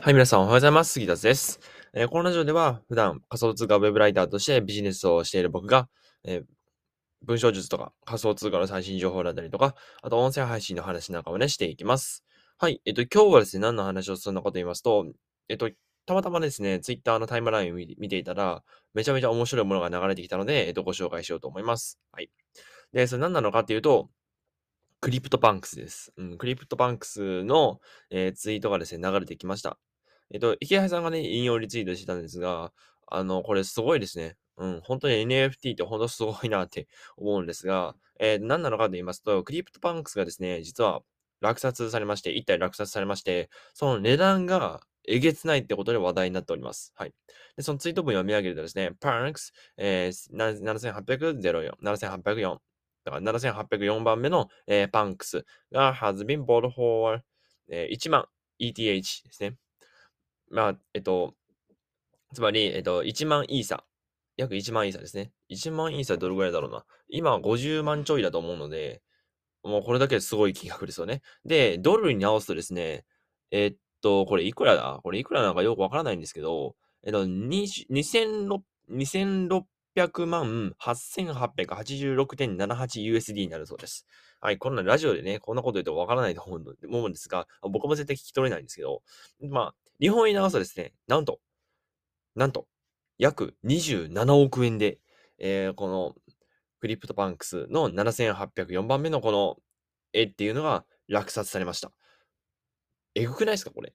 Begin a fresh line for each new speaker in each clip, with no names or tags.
はい、皆さんおはようございます。杉田です。えー、このラジオでは、普段仮想通貨ウェブライターとしてビジネスをしている僕が、えー、文章術とか仮想通貨の最新情報だったりとか、あと音声配信の話なんかをね、していきます。はい。えっと、今日はですね、何の話をするのかと言いますと、えっと、たまたまですね、ツイッターのタイムラインを見ていたら、めちゃめちゃ面白いものが流れてきたので、えっと、ご紹介しようと思います。はい。で、それ何なのかっていうと、クリプトパンクスです。うん、クリプトパンクスの、えー、ツイートがですね、流れてきました。えっと、池谷さんがね、引用リツイートしてたんですが、あの、これすごいですね。うん、本当に NFT って本当すごいなって思うんですが、えー、何なのかと言いますと、クリプトパンクスがですね、実は落札されまして、1体落札されまして、その値段がえげつないってことで話題になっております。はい。で、そのツイート文を読み上げるとですね、パンクス、えー、7804、7804、だから7804番目の、えー、パンクスが has been bought for、えー、1万 ETH ですね。まあ、えっと、つまり、えっと、1万イーサ。約1万イーサですね。1万イーサどれぐらいだろうな。今50万ちょいだと思うので、もうこれだけすごい金額ですよね。で、ドルに直すとですね、えっと、これいくらだ？これいくらなのかよくわからないんですけど、えっと、2600 600万 8886.78USD になるそうです。はい、こんなラジオでね、こんなこと言うとわからないと思うんですが、僕も絶対聞き取れないんですけど、まあ、日本円に直すとですね、なんと、なんと、約27億円で、えー、このクリプトパンクスの7804番目のこの絵っていうのが落札されました。えぐくないですかこれ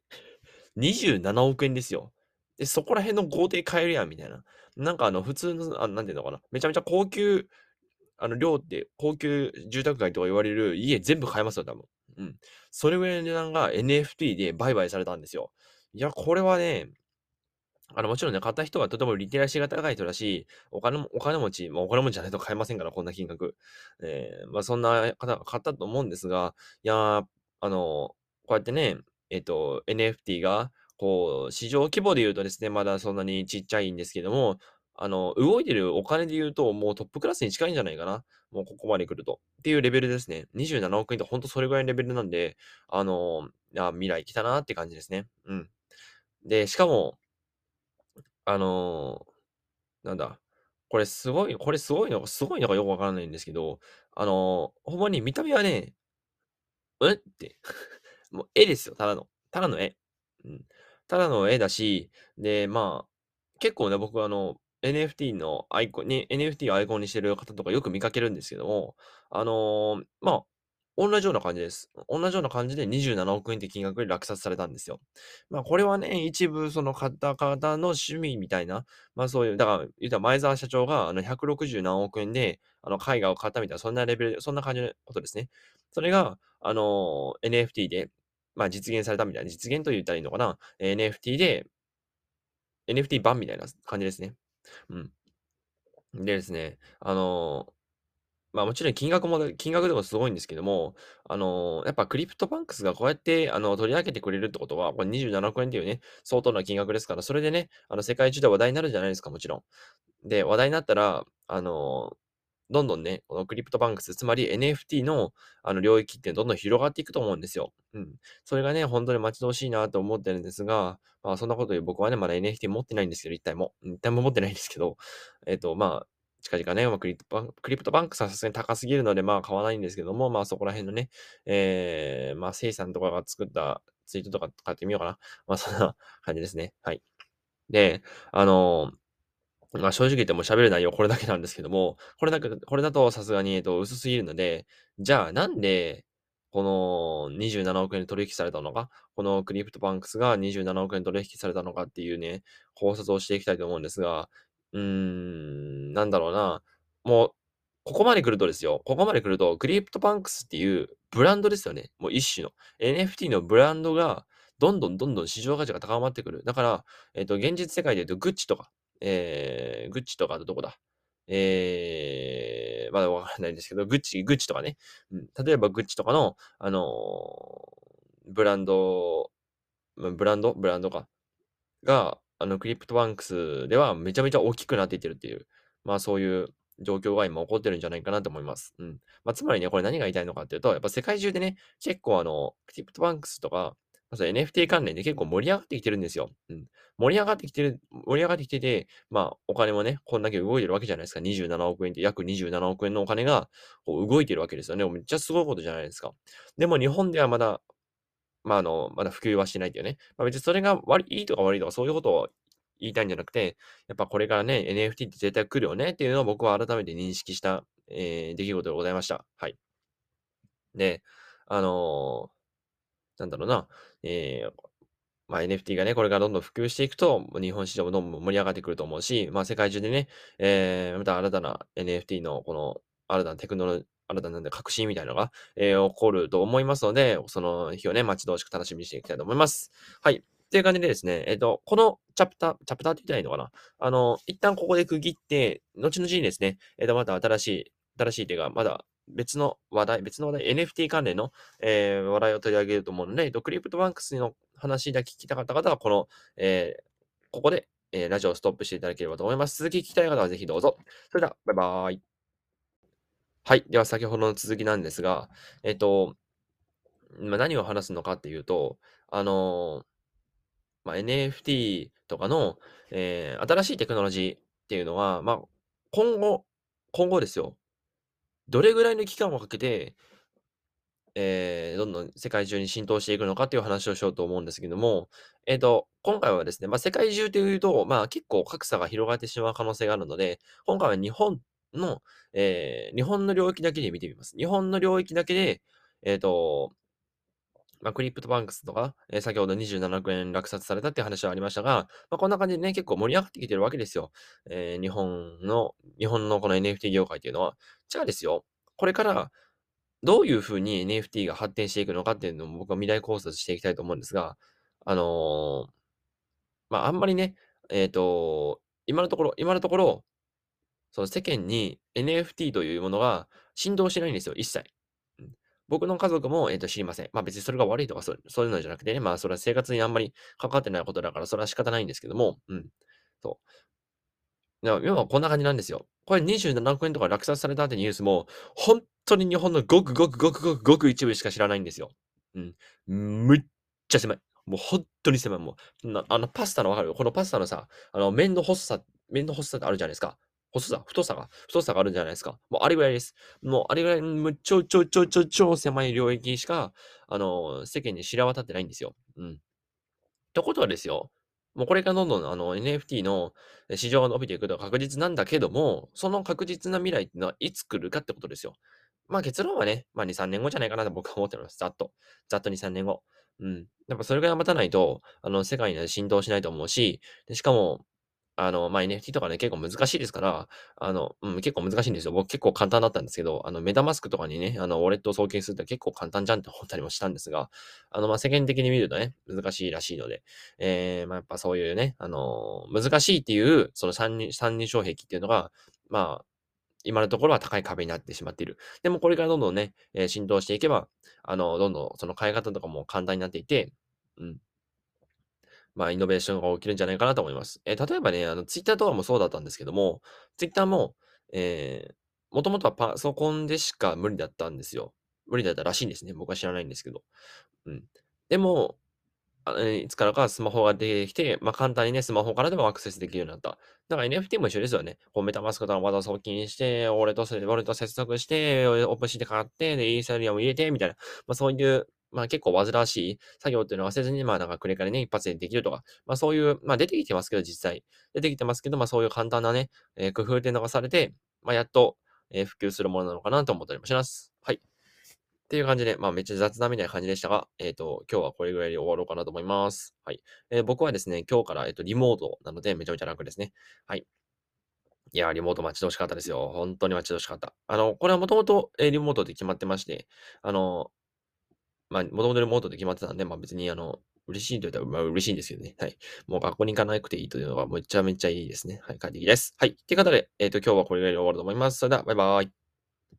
？27億円ですよ。で、そこら辺の豪邸買えるやん、みたいな。なんかあの、普通の、あなんていうのかな。めちゃめちゃ高級、あの、量って高級住宅街とか言われる家全部買えますよ、多分。うん。それぐらいの値段が NFT で売買されたんですよ。いや、これはね、あの、もちろんね、買った人はとてもリテラシーが高い人だし、お金も、お金持ち、まあ、お金持ちじゃないと買えませんから、こんな金額。えー、まあ、そんな方が買ったと思うんですが、いやあの、こうやってね、えっと、NFT が、こう、市場規模で言うとですね、まだそんなにちっちゃいんですけども、あの、動いてるお金で言うと、もうトップクラスに近いんじゃないかな。もうここまで来ると。っていうレベルですね。27億円ってほんとそれぐらいのレベルなんで、あの、あ未来来たなって感じですね。うん。で、しかも、あの、なんだ、これすごい、これすごいのか、すごいのかよくわからないんですけど、あの、ほんまに見た目はね、え？って もう絵ですよ、ただの。ただの絵。うん。ただの絵だし、で、まあ、結構ね、僕はあの、NFT のアイコンに、NFT をアイコンにしてる方とかよく見かけるんですけども、あのー、まあ、同じような感じです。同じような感じで27億円って金額で落札されたんですよ。まあこれはね、一部その方々の趣味みたいな、まあそういう、だから言ったら前澤社長があの160何億円であの絵画を買ったみたいな、そんなレベル、そんな感じのことですね。それが、あの NFT で、まあ実現されたみたいな、実現と言ったらいいのかな。NFT で、NFT 版みたいな感じですね。うん。でですね、あのまあもちろん金額も、金額でもすごいんですけども、あの、やっぱクリプトパンクスがこうやって、あの、取り上げてくれるってことは、これ27億円っていうね、相当な金額ですから、それでね、あの、世界中で話題になるじゃないですか、もちろん。で、話題になったら、あの、どんどんね、このクリプトパンクス、つまり NFT のあの領域ってどんどん広がっていくと思うんですよ。うん。それがね、本当に待ち遠しいなと思ってるんですが、まあそんなことで僕はね、まだ NFT 持ってないんですけど、一体も。一体も持ってないんですけど、えっと、まあ、近々ね、まあ、クリプトパンク、クリプトパンクさすがに高すぎるので、まあ買わないんですけども、まあそこら辺のね、えー、まあ、生産とかが作ったツイートとか買ってみようかな。まあそんな感じですね。はい。で、あのー、まあ正直言ってもう喋る内容これだけなんですけども、これだけ、これだとさすがに、えっと、薄すぎるので、じゃあなんで、この27億円で取引されたのか、このクリプトパンクスが27億円取引されたのかっていうね、考察をしていきたいと思うんですが、うーん、なんだろうな。もう、ここまで来るとですよ。ここまで来ると、クリプトパンクスっていうブランドですよね。もう一種の。NFT のブランドが、どんどんどんどん市場価値が高まってくる。だから、えっ、と、現実世界で言うと、グッチとか、えー、グッチとかどこだ？えー、まだわからないんですけど、グッチ、グッチとかね。うん、例えば、グッチとかの、あのー、ブランド、ブランド？ブランドか。が、あの、クリプトパンクスではめちゃめちゃ大きくなっていってるっていう、まあそういう状況が今起こってるんじゃないかなと思います。うん。まあつまりね、これ何が言いたいのかっていうと、やっぱ世界中でね、結構あの、クリプトパンクスとか、まず NFT 関連で結構盛り上がってきてるんですよ。うん。盛り上がってきてる、盛り上がってきてて、まあ、お金もね、こんだけ動いてるわけじゃないですか。27億円って、約27億円のお金がこう動いてるわけですよね。めっちゃすごいことじゃないですか。でも日本ではまだ、まあ、あの、まだ普及はしてないっていうね。まあ、別にそれが悪いいとか悪いとかそういうことを言いたいんじゃなくて、やっぱこれからね、NFT って絶対来るよねっていうのを僕は改めて認識した、えー、出来事でございました。はい。で、あのー、なんだろうな、えー、まあ、NFT がね、これからどんどん普及していくと、日本市場もどんどん盛り上がってくると思うし、まあ、世界中でね、えー、また新たな NFT のこの新たなテクノロジー、新たな革新みたいなのが、えー、起こると思いますので、その日をね、待ち遠しく楽しみにしていきたいと思います。はい。っていう感じでですね、えっ、ー、と、このチャプター、チャプターって言ったらいのかなあの、一旦ここで区切って、後々にですね、えっ、ー、と、また新しい、新しいというか、まだ別の話題、別の話題、NFT 関連の、えー、話題を取り上げると思うので、ドクリプトバンクスの話だけ聞きたかった方は、この、えー、ここで、えー、ラジオをストップしていただければと思います。続き聞きたい方はぜひどうぞ。それでは、バイバーイ。はい。では、先ほどの続きなんですが、えっ、と、まあ、何を話すのかっていうと、あのまあ、NFT とかの、えー、新しいテクノロジーっていうのは、まあ、今後、今後ですよ。どれぐらいの期間をかけて、えー、どんどん世界中に浸透していくのかっていう話をしようと思うんですけども、えっ、ー、と、今回はですね、まあ、世界中というと、まあ、結構格差が広がってしまう可能性があるので、今回は日本の、えー、日本の領域だけで見てみます。日本の領域だけで、えっ、と、まあ、クリプトバンクスとか、えー、先ほど27億円落札されたっていう話はありましたが、まあ、こんな感じでね、結構盛り上がってきてるわけですよ。えー、日本の、日本のこの NFT 業界っていうのは。じゃあですよ、これからどういうふうに NFT が発展していくのかっていうのも僕は未来考察していきたいと思うんですが、あのー、まあ、あんまりね、えっ、と、今のところ、今のところ、その世間に NFT というものが振動してないんですよ、一切。僕の家族も、え、ー、と、知りません。まあ別にそれが悪いとかそうそういうのじゃなくてね、まあそれは生活にあんまり関わってないことだから、それは仕方ないんですけども、うん。そう。要はこんな感じなんですよ。これ27億円とか落札されたってニュースも、本当に日本のごくごくごくごくごく一部しか知らないんですよ。うん。むっちゃ狭い。もう本当に狭い。もう、あのパスタのわかる？このパスタのさ、あの麺の細さ、麺の細さってあるじゃないですか。細さ、太さが、太さがあるんじゃないですか。もうあれぐらいです。もうあれぐらい、もう超超超超超狭い領域しか、あの、世間に知ら渡ってないんですよ。うん。ってことはですよ、もうこれからどんどんあの NFT の市場が伸びていくのは確実なんだけども、その確実な未来っていうのはいつ来るかってことですよ。まあ結論はね、まあ2、3年後じゃないかなと僕は思ってます。ざっと。ざっと2、3年後。うん。やっぱそれぐらい待たないと、あの、世界には浸透しないと思うし、でしかも、あの、まあ、NFT とかね、結構難しいですから、あの、うん、結構難しいんですよ。僕結構簡単だったんですけど、あの、メタマスクとかにね、あの、ウォレットを送金するって結構簡単じゃんって思ったりもしたんですが、あの、まあ、世間的に見るとね、難しいらしいので、えー、まあ、やっぱそういうね、あの、難しいっていう、その三人、三人障壁っていうのが、まあ、今のところは高い壁になってしまっている。でもこれからどんどんね、えー、浸透していけば、あの、どんどんその変え方とかも簡単になっていて、うん。まあ、イノベーションが起きるんじゃないかなと思います。えー、例えばね、あの、ツイッターとかもそうだったんですけども、ツイッターも、えー、もともとはパソコンでしか無理だったんですよ。無理だったらしいんですね。僕は知らないんですけど。うん。でも、いつからかスマホが出てきて、まあ、簡単にね、スマホからでもアクセスできるようになった。だから NFT も一緒ですよね。こうメタマスクとかまた送金して、俺と、俺と接続して、オープンシーで買って、で、イーサリアム入れて、みたいな。まあ、そういう、まあ結構煩わしい作業っていうのはせずに、まあなんかクレカでね、一発でできるとか、まあそういう、まあ出てきてますけど、実際。出てきてますけど、まあそういう簡単なね、えー、工夫っていうのがされて、まあやっと、えー、普及するものなのかなと思ったりもします。はい。っていう感じで、まあめっちゃ雑談みたいな感じでしたが、えっ、ー、と、今日はこれぐらいで終わろうかなと思います。はい。えー、僕はですね、今日から、えっ、と、リモートなのでめちゃめちゃ楽ですね。はい。いや、リモート待ち遠しかったですよ。本当に待ち遠しかった。あの、これはもともとリモートで決まってまして、あの、まあ、もともとリモートで決まってたんで、まあ別にあの、嬉しいと言ったら、まあ嬉しいんですけどね。はい。もう学校に行かなくていいというのがめちゃめちゃいいですね。はい。快適です。はい。っていう方で、えっ、ー、と、今日はこれぐらいで終わると思います。それでは、バイバイ。